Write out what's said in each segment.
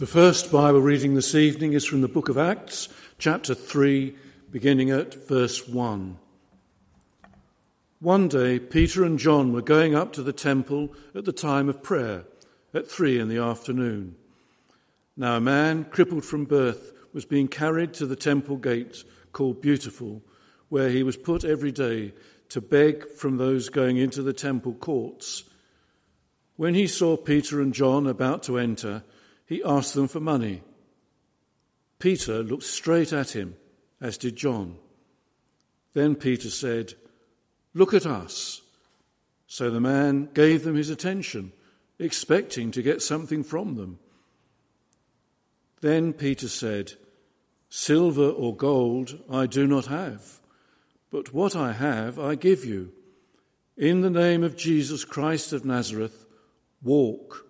The first Bible reading this evening is from the book of Acts, chapter 3, beginning at verse 1. One day, Peter and John were going up to the temple at the time of prayer, at three in the afternoon. Now, a man crippled from birth was being carried to the temple gate called Beautiful, where he was put every day to beg from those going into the temple courts. When he saw Peter and John about to enter, he asked them for money. Peter looked straight at him, as did John. Then Peter said, Look at us. So the man gave them his attention, expecting to get something from them. Then Peter said, Silver or gold I do not have, but what I have I give you. In the name of Jesus Christ of Nazareth, walk.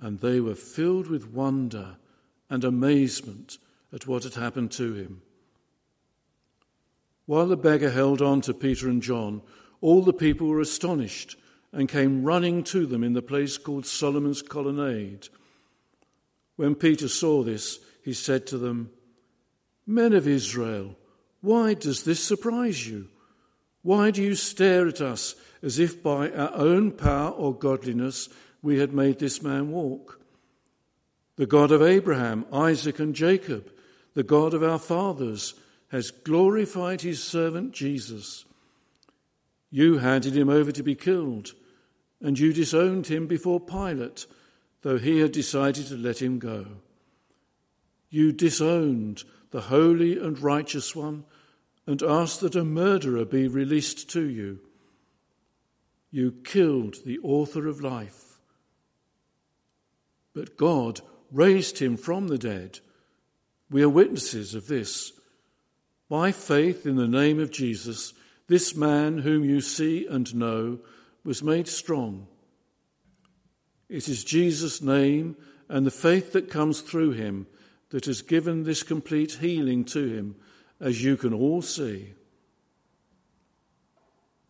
and they were filled with wonder and amazement at what had happened to him. While the beggar held on to Peter and John, all the people were astonished and came running to them in the place called Solomon's Colonnade. When Peter saw this, he said to them, Men of Israel, why does this surprise you? Why do you stare at us as if by our own power or godliness we had made this man walk. The God of Abraham, Isaac, and Jacob, the God of our fathers, has glorified his servant Jesus. You handed him over to be killed, and you disowned him before Pilate, though he had decided to let him go. You disowned the holy and righteous one and asked that a murderer be released to you. You killed the author of life but God raised him from the dead. We are witnesses of this. By faith in the name of Jesus, this man whom you see and know was made strong. It is Jesus' name and the faith that comes through him that has given this complete healing to him, as you can all see.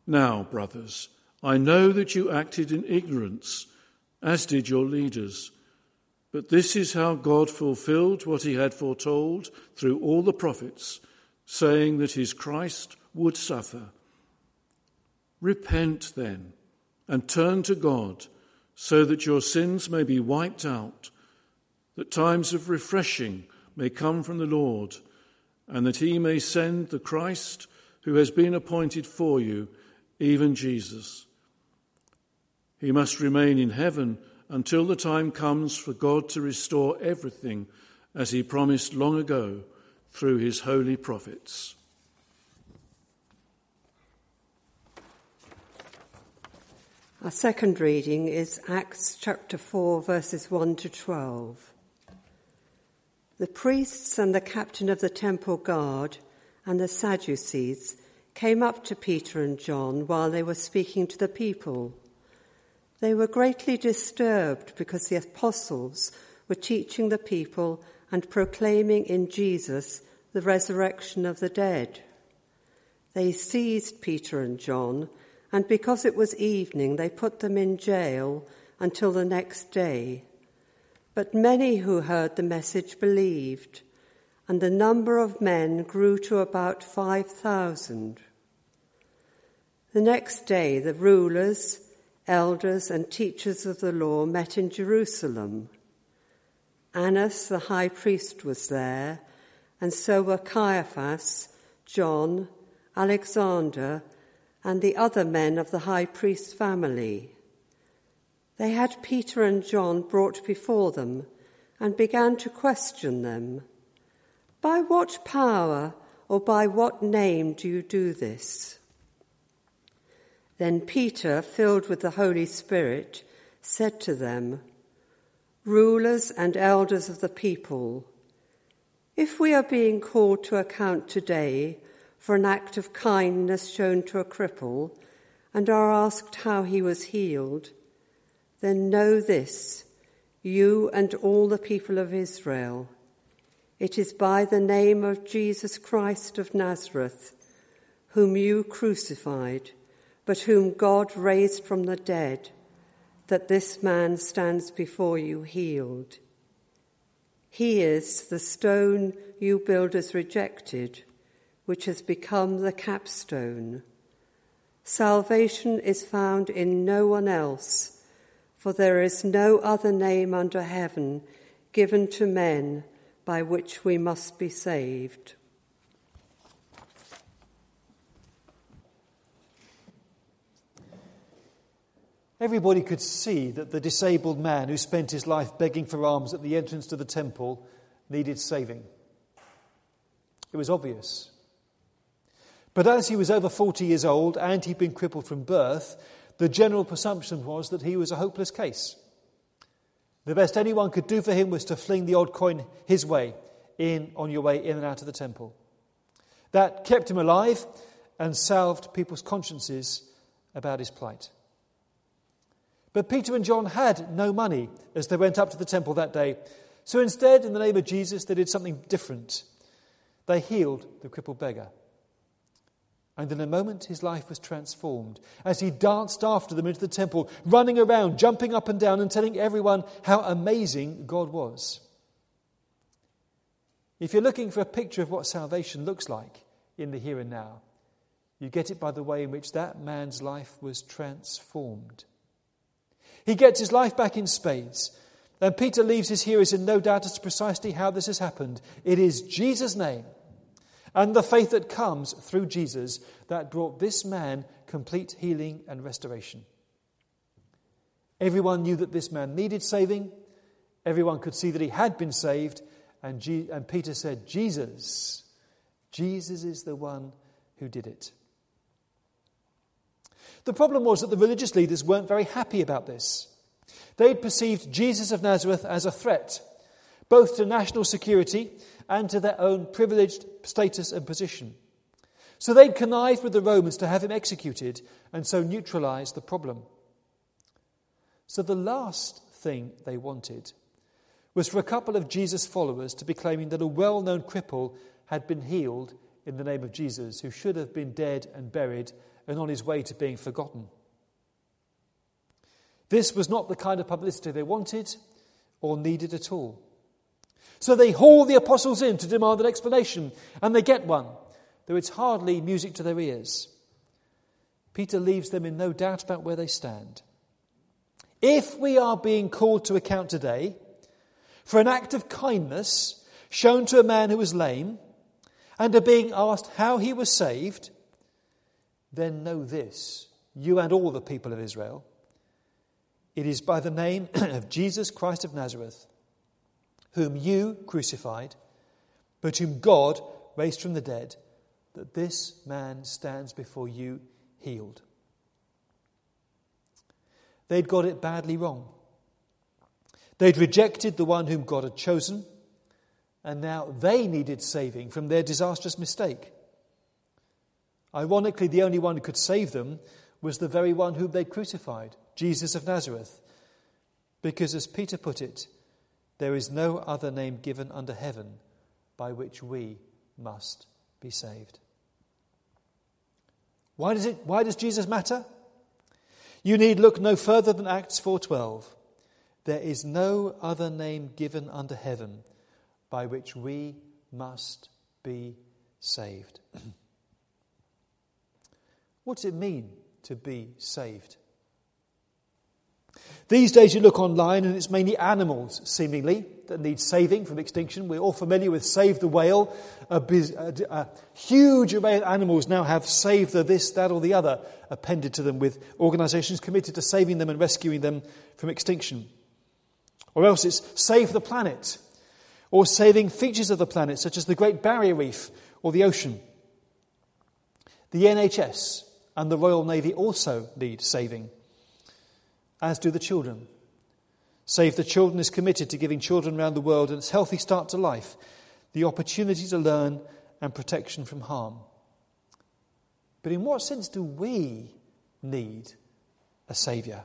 Now, brothers, I know that you acted in ignorance, as did your leaders. But this is how God fulfilled what he had foretold through all the prophets, saying that his Christ would suffer. Repent then and turn to God so that your sins may be wiped out, that times of refreshing may come from the Lord, and that he may send the Christ who has been appointed for you, even Jesus. He must remain in heaven until the time comes for God to restore everything as he promised long ago through his holy prophets. Our second reading is Acts chapter 4, verses 1 to 12. The priests and the captain of the temple guard and the Sadducees came up to Peter and John while they were speaking to the people. They were greatly disturbed because the apostles were teaching the people and proclaiming in Jesus the resurrection of the dead. They seized Peter and John, and because it was evening, they put them in jail until the next day. But many who heard the message believed, and the number of men grew to about 5,000. The next day, the rulers, elders and teachers of the law met in Jerusalem. Annas the high priest was there, and so were Caiaphas, John, Alexander, and the other men of the high priest's family. They had Peter and John brought before them and began to question them. By what power or by what name do you do this? Then Peter, filled with the Holy Spirit, said to them, Rulers and elders of the people, If we are being called to account today for an act of kindness shown to a cripple and are asked how he was healed, then know this, you and all the people of Israel. It is by the name of Jesus Christ of Nazareth, whom you crucified, but whom God raised from the dead, that this man stands before you healed. He is the stone you builders rejected, which has become the capstone. Salvation is found in no one else, for there is no other name under heaven given to men by which we must be saved. Everybody could see that the disabled man who spent his life begging for alms at the entrance to the temple needed saving. It was obvious. But as he was over 40 years old and he'd been crippled from birth, the general presumption was that he was a hopeless case. The best anyone could do for him was to fling the odd coin his way in on your way in and out of the temple. That kept him alive and salved people's consciences about his plight. But Peter and John had no money as they went up to the temple that day. So instead, in the name of Jesus, they did something different. They healed the crippled beggar. And in a moment, his life was transformed as he danced after them into the temple, running around, jumping up and down, and telling everyone how amazing God was. If you're looking for a picture of what salvation looks like in the here and now, you get it by the way in which that man's life was transformed. He gets his life back in spades. And Peter leaves his hearers in no doubt as to precisely how this has happened. It is Jesus' name and the faith that comes through Jesus that brought this man complete healing and restoration. Everyone knew that this man needed saving. Everyone could see that he had been saved. And, G- and Peter said, Jesus, Jesus is the one who did it. The problem was that the religious leaders weren't very happy about this. They'd perceived Jesus of Nazareth as a threat, both to national security and to their own privileged status and position. So they'd connived with the Romans to have him executed and so neutralize the problem. So the last thing they wanted was for a couple of Jesus' followers to be claiming that a well known cripple had been healed in the name of Jesus, who should have been dead and buried and on his way to being forgotten. This was not the kind of publicity they wanted or needed at all. So they haul the apostles in to demand an explanation, and they get one, though it's hardly music to their ears. Peter leaves them in no doubt about where they stand. If we are being called to account today for an act of kindness shown to a man who was lame, and are being asked how he was saved, then know this, you and all the people of Israel. It is by the name of Jesus Christ of Nazareth, whom you crucified, but whom God raised from the dead, that this man stands before you healed. They'd got it badly wrong. They'd rejected the one whom God had chosen, and now they needed saving from their disastrous mistake. Ironically, the only one who could save them was the very one whom they crucified, Jesus of Nazareth. Because, as Peter put it, there is no other name given under heaven by which we must be saved. Why does, it, why does Jesus matter? You need look no further than Acts 4:12. There is no other name given under heaven by which we must be saved. What does it mean to be saved? These days, you look online and it's mainly animals, seemingly, that need saving from extinction. We're all familiar with Save the Whale. A, a, a, huge array of animals now have Save the this, that, or the other appended to them with organizations committed to saving them and rescuing them from extinction. Or else it's Save the Planet, or saving features of the planet, such as the Great Barrier Reef or the ocean. The NHS and the Royal Navy also need saving, as do the children. Save the Children is committed to giving children around the world and its healthy start to life. the opportunity to learn, and protection from harm. But in what sense do we need a Saviour?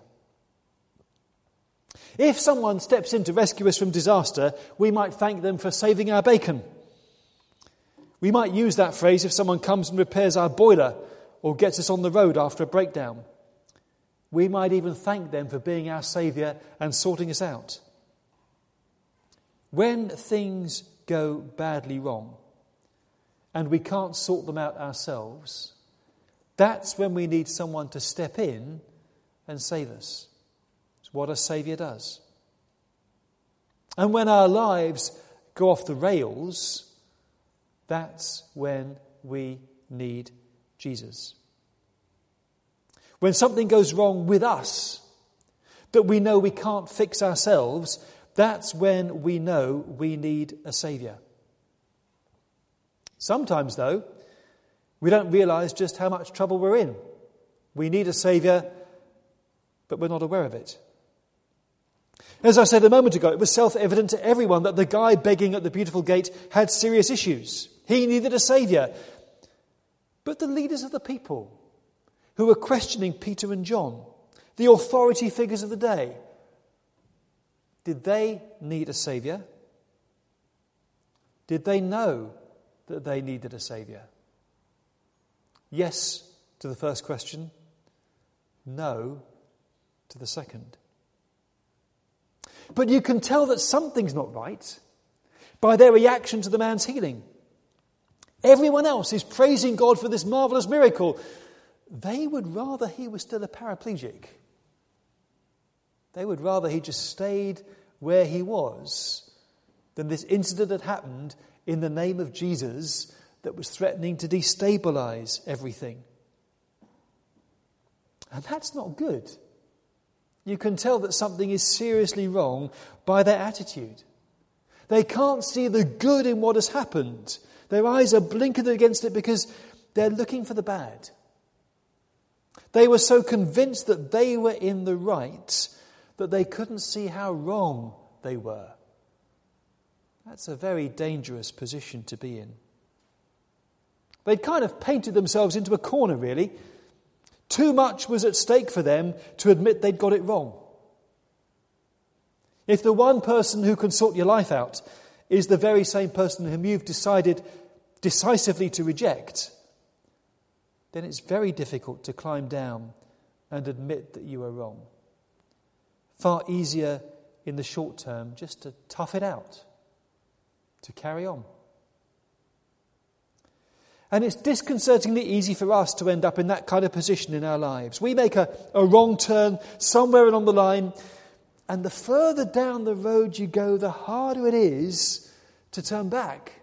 If someone steps in to rescue us from disaster, we might thank them for saving our bacon. We might use that phrase if someone comes and repairs our boiler or gets us on the road after a breakdown. We might even thank them for being our Saviour and sorting us out. When things go badly wrong and we can't sort them out ourselves, that's when we need someone to step in and save us. It's what a Saviour does. And when our lives go off the rails, that's when we need Jesus. When something goes wrong with us that we know we can't fix ourselves, that's when we know we need a Saviour. Sometimes, though, we don't realize just how much trouble we're in. We need a Saviour, but we're not aware of it. As I said a moment ago, it was self evident to everyone that the guy begging at the beautiful gate had serious issues. He needed a Saviour. But the leaders of the people who were questioning Peter and John, the authority figures of the day, did they need a Saviour? Did they know that they needed a Saviour? Yes to the first question, no to the second. But you can tell that something's not right by their reaction to the man's healing. Everyone else is praising God for this marvelous miracle. They would rather he was still a paraplegic. They would rather he just stayed where he was than this incident had happened in the name of Jesus that was threatening to destabilize everything. And that's not good. You can tell that something is seriously wrong by their attitude. They can't see the good in what has happened. Their eyes are blinkered against it because they're looking for the bad. They were so convinced that they were in the right that they couldn't see how wrong they were. That's a very dangerous position to be in. They'd kind of painted themselves into a corner, really. Too much was at stake for them to admit they'd got it wrong. If the one person who can sort your life out is the very same person whom you've decided decisively to reject, then it's very difficult to climb down and admit that you are wrong. Far easier in the short term just to tough it out, to carry on. And it's disconcertingly easy for us to end up in that kind of position in our lives. We make a, a wrong turn somewhere along the line, and the further down the road you go, the harder it is to turn back.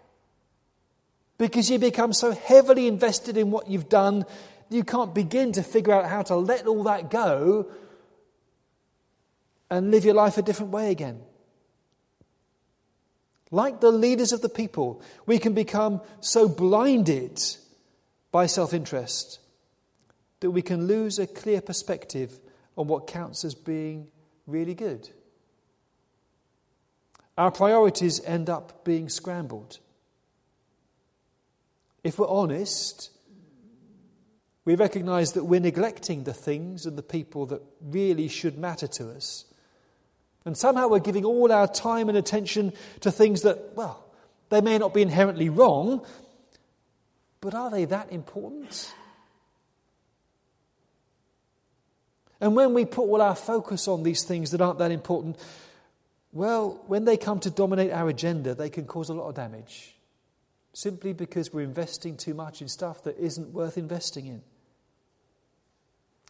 Because you become so heavily invested in what you've done, you can't begin to figure out how to let all that go and live your life a different way again. Like the leaders of the people, we can become so blinded by self interest that we can lose a clear perspective on what counts as being really good. Our priorities end up being scrambled. If we're honest, we recognize that we're neglecting the things and the people that really should matter to us. And somehow we're giving all our time and attention to things that, well, they may not be inherently wrong, but are they that important? And when we put all our focus on these things that aren't that important, well, when they come to dominate our agenda, they can cause a lot of damage simply because we're investing too much in stuff that isn't worth investing in.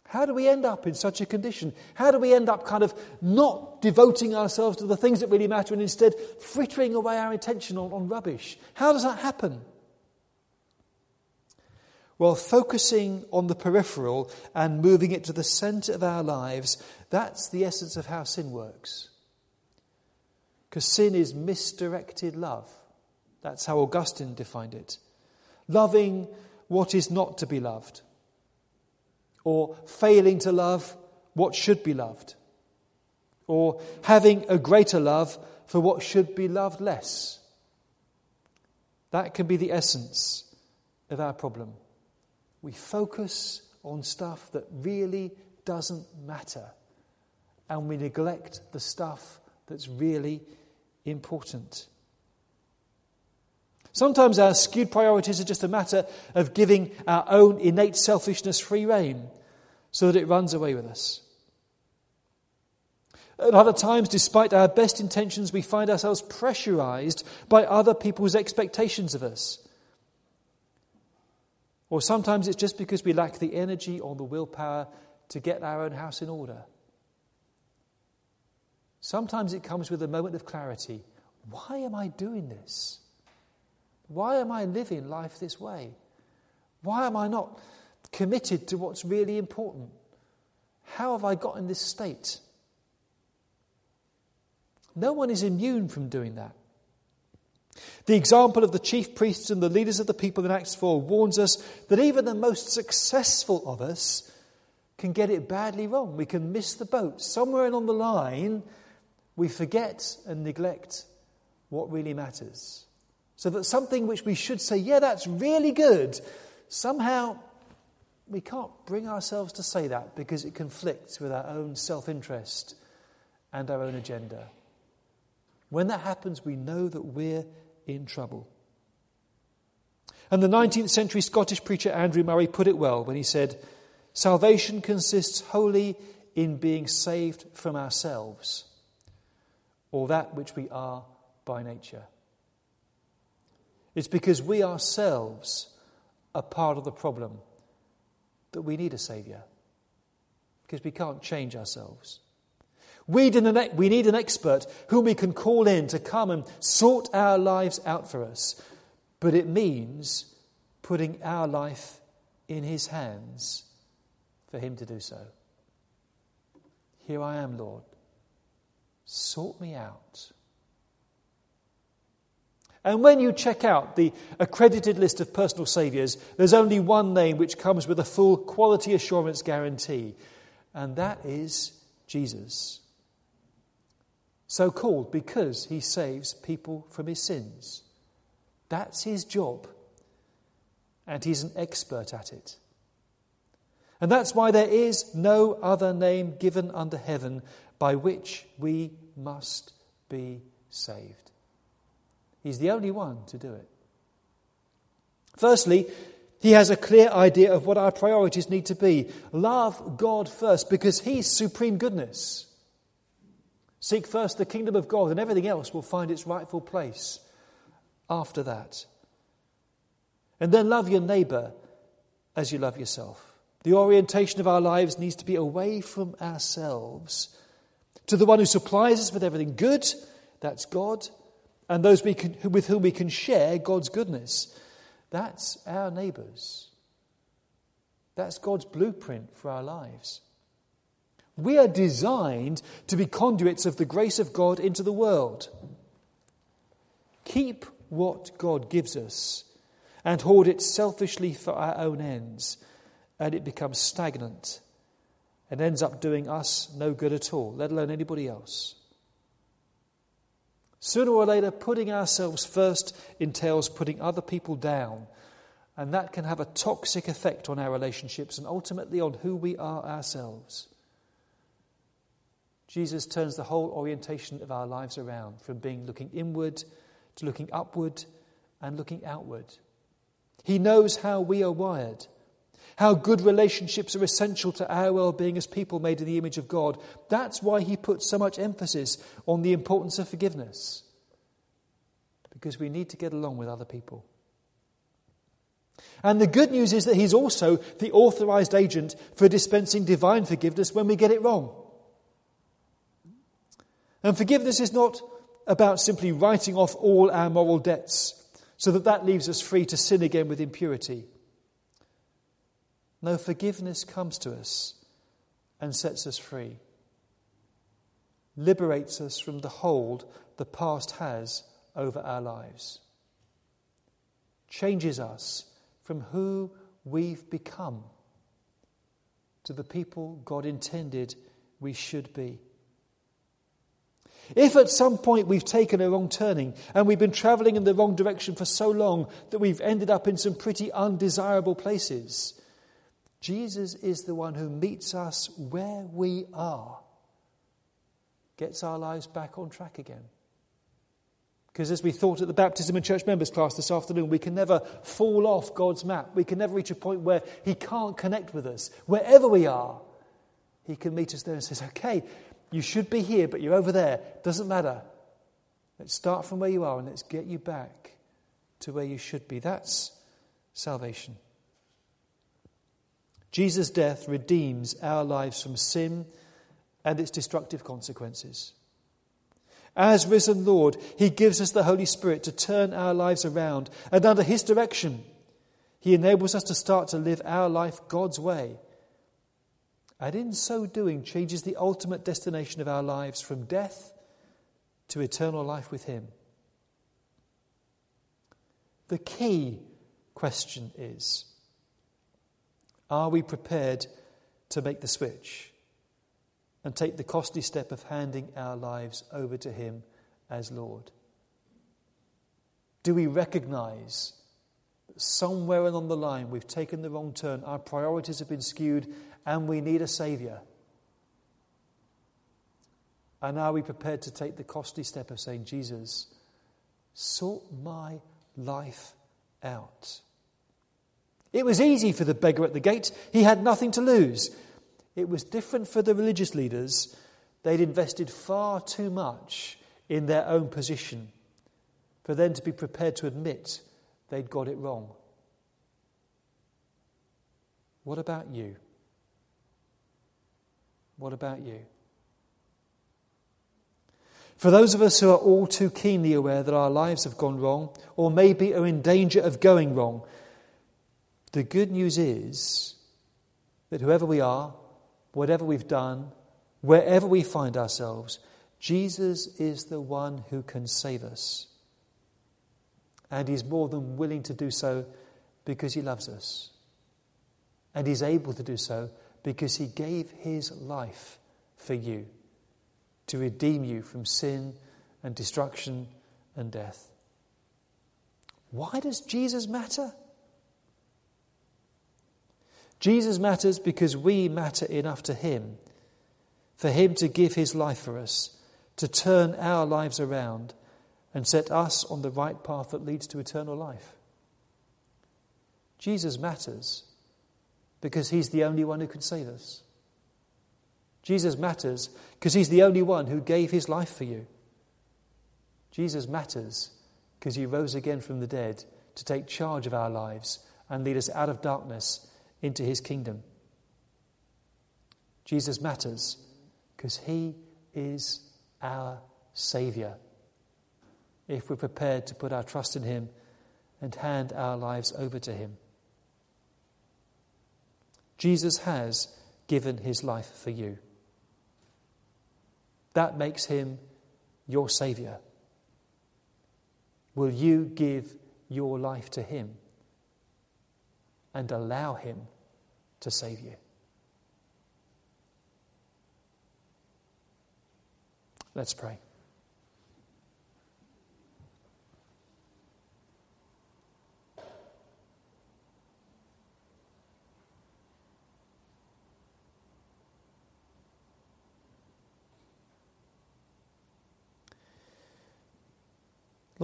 How do we end up in such a condition? How do we end up kind of not devoting ourselves to the things that really matter and instead frittering away our attention on, on rubbish? How does that happen? Well, focusing on the peripheral and moving it to the center of our lives, that's the essence of how sin works. Because sin is misdirected love. That's how Augustine defined it. Loving what is not to be loved, or failing to love what should be loved, or having a greater love for what should be loved less. That can be the essence of our problem. We focus on stuff that really doesn't matter, and we neglect the stuff that's really important. Sometimes our skewed priorities are just a matter of giving our own innate selfishness free rein so that it runs away with us. At other times, despite our best intentions, we find ourselves pressurized by other people's expectations of us. Or sometimes it's just because we lack the energy or the willpower to get our own house in order. Sometimes it comes with a moment of clarity. Why am I doing this? Why am I living life this way? Why am I not committed to what's really important? How have I got in this state? No one is immune from doing that. The example of the chief priests and the leaders of the people in Acts 4 warns us that even the most successful of us can get it badly wrong. We can miss the boat. Somewhere along the line, we forget and neglect what really matters. So that something which we should say, yeah, that's really good, somehow we can't bring ourselves to say that because it conflicts with our own self interest and our own agenda. When that happens, we know that we're in trouble. And the 19th century Scottish preacher Andrew Murray put it well when he said, Salvation consists wholly in being saved from ourselves, or that which we are by nature. It's because we ourselves are part of the problem that we need a Saviour, because we can't change ourselves. We need, an, expert whom we can call in to come and sort our lives out for us. But it means putting our life in His hands for Him to do so. Here I am, Lord. Sort me out. And when you check out the accredited list of personal saviours, there's only one name which comes with a full quality assurance guarantee, and that is Jesus. So called because he saves people from his sins. That's his job, and he's an expert at it. And that's why there is no other name given under heaven by which we must be saved. He's the only one to do it. Firstly, he has a clear idea of what our priorities need to be. Love God first because He's supreme goodness. Seek first the kingdom of God, and everything else will find its rightful place after that. And then love your neighbor as you love yourself. The orientation of our lives needs to be away from ourselves to the one who supplies us with everything good, that's God, and those can, with whom we can share God's goodness. That's our neighbours. That's God's blueprint for our lives. We are designed to be conduits of the grace of God into the world. Keep what God gives us and hoard it selfishly for our own ends, and it becomes stagnant and ends up doing us no good at all, let alone anybody else. Sooner or later, putting ourselves first entails putting other people down, and that can have a toxic effect on our relationships and ultimately on who we are ourselves. Jesus turns the whole orientation of our lives around from being looking inward to looking upward and looking outward. He knows how we are wired how good relationships are essential to our well being as people made in the image of God. That's why he puts so much emphasis on the importance of forgiveness. Because we need to get along with other people. And the good news is that he's also the authorized agent for dispensing divine forgiveness when we get it wrong. And forgiveness is not about simply writing off all our moral debts so that that leaves us free to sin again with impurity. No, forgiveness comes to us and sets us free, liberates us from the hold the past has over our lives, changes us from who we've become to the people God intended we should be. If at some point we've taken a wrong turning and we've been traveling in the wrong direction for so long that we've ended up in some pretty undesirable places, Jesus is the one who meets us where we are, gets our lives back on track again. Because as we thought at the baptism and church members class this afternoon, we can never fall off God's map. We can never reach a point where He can't connect with us. Wherever we are, He can meet us there and says, Okay, you should be here, but you're over there. Doesn't matter. Let's start from where you are and let's get you back to where you should be. That's salvation. Jesus' death redeems our lives from sin and its destructive consequences. As risen Lord, He gives us the Holy Spirit to turn our lives around, and under His direction, He enables us to start to live our life God's way. And in so doing, changes the ultimate destination of our lives from death to eternal life with Him. The key question is are we prepared to make the switch and take the costly step of handing our lives over to Him as Lord? Do we recognize that somewhere along the line we've taken the wrong turn, our priorities have been skewed, and we need a Saviour? And are we prepared to take the costly step of saying, Jesus, sort my life out? It was easy for the beggar at the gate. He had nothing to lose. It was different for the religious leaders. They'd invested far too much in their own position for them to be prepared to admit they'd got it wrong. What about you? What about you? For those of us who are all too keenly aware that our lives have gone wrong, or maybe are in danger of going wrong, the good news is that whoever we are, whatever we've done, wherever we find ourselves, Jesus is the one who can save us. And He's more than willing to do so because He loves us. And He's able to do so because He gave His life for you to redeem you from sin and destruction and death. Why does Jesus matter? Jesus matters because we matter enough to Him, for Him to give His life for us, to turn our lives around and set us on the right path that leads to eternal life. Jesus matters because He's the only one who can save us. Jesus matters because He's the only one who gave His life for you. Jesus matters because He rose again from the dead to take charge of our lives and lead us out of darkness into his kingdom. Jesus matters because he is our Saviour. If we're prepared to put our trust in him and hand our lives over to him, Jesus has given his life for you. That makes him your Saviour. Will you give your life to him and allow him to save you. Let's pray.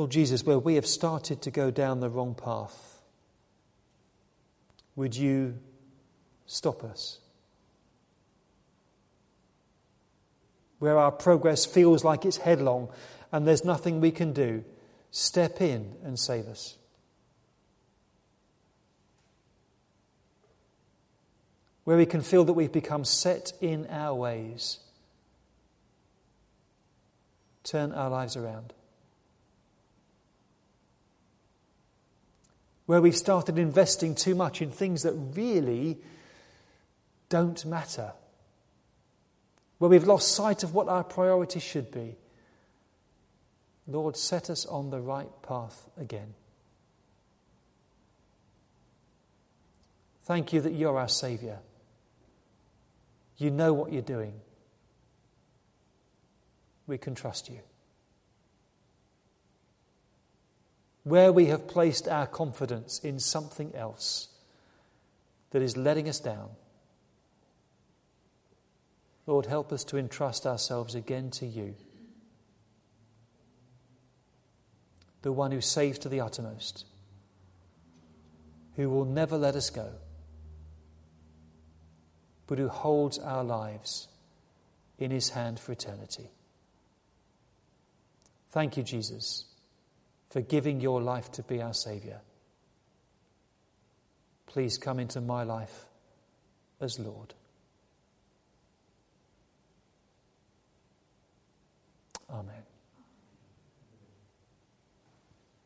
Lord Jesus, where we have started to go down the wrong path, would you stop us. Where our progress feels like it's headlong and there's nothing we can do, step in and save us. Where we can feel that we've become set in our ways, turn our lives around. Where we've started investing too much in things that really don't matter, where we've lost sight of what our priorities should be. Lord, set us on the right path again. Thank you that you're our Saviour. You know what you're doing. we can trust you. Where we have placed our confidence in something else that is letting us down, Lord, help us to entrust ourselves again to you, the one who saves to the uttermost, who will never let us go, but who holds our lives in his hand for eternity. Thank you, Jesus, for giving your life to be our Saviour. Please come into my life as Lord. Amen.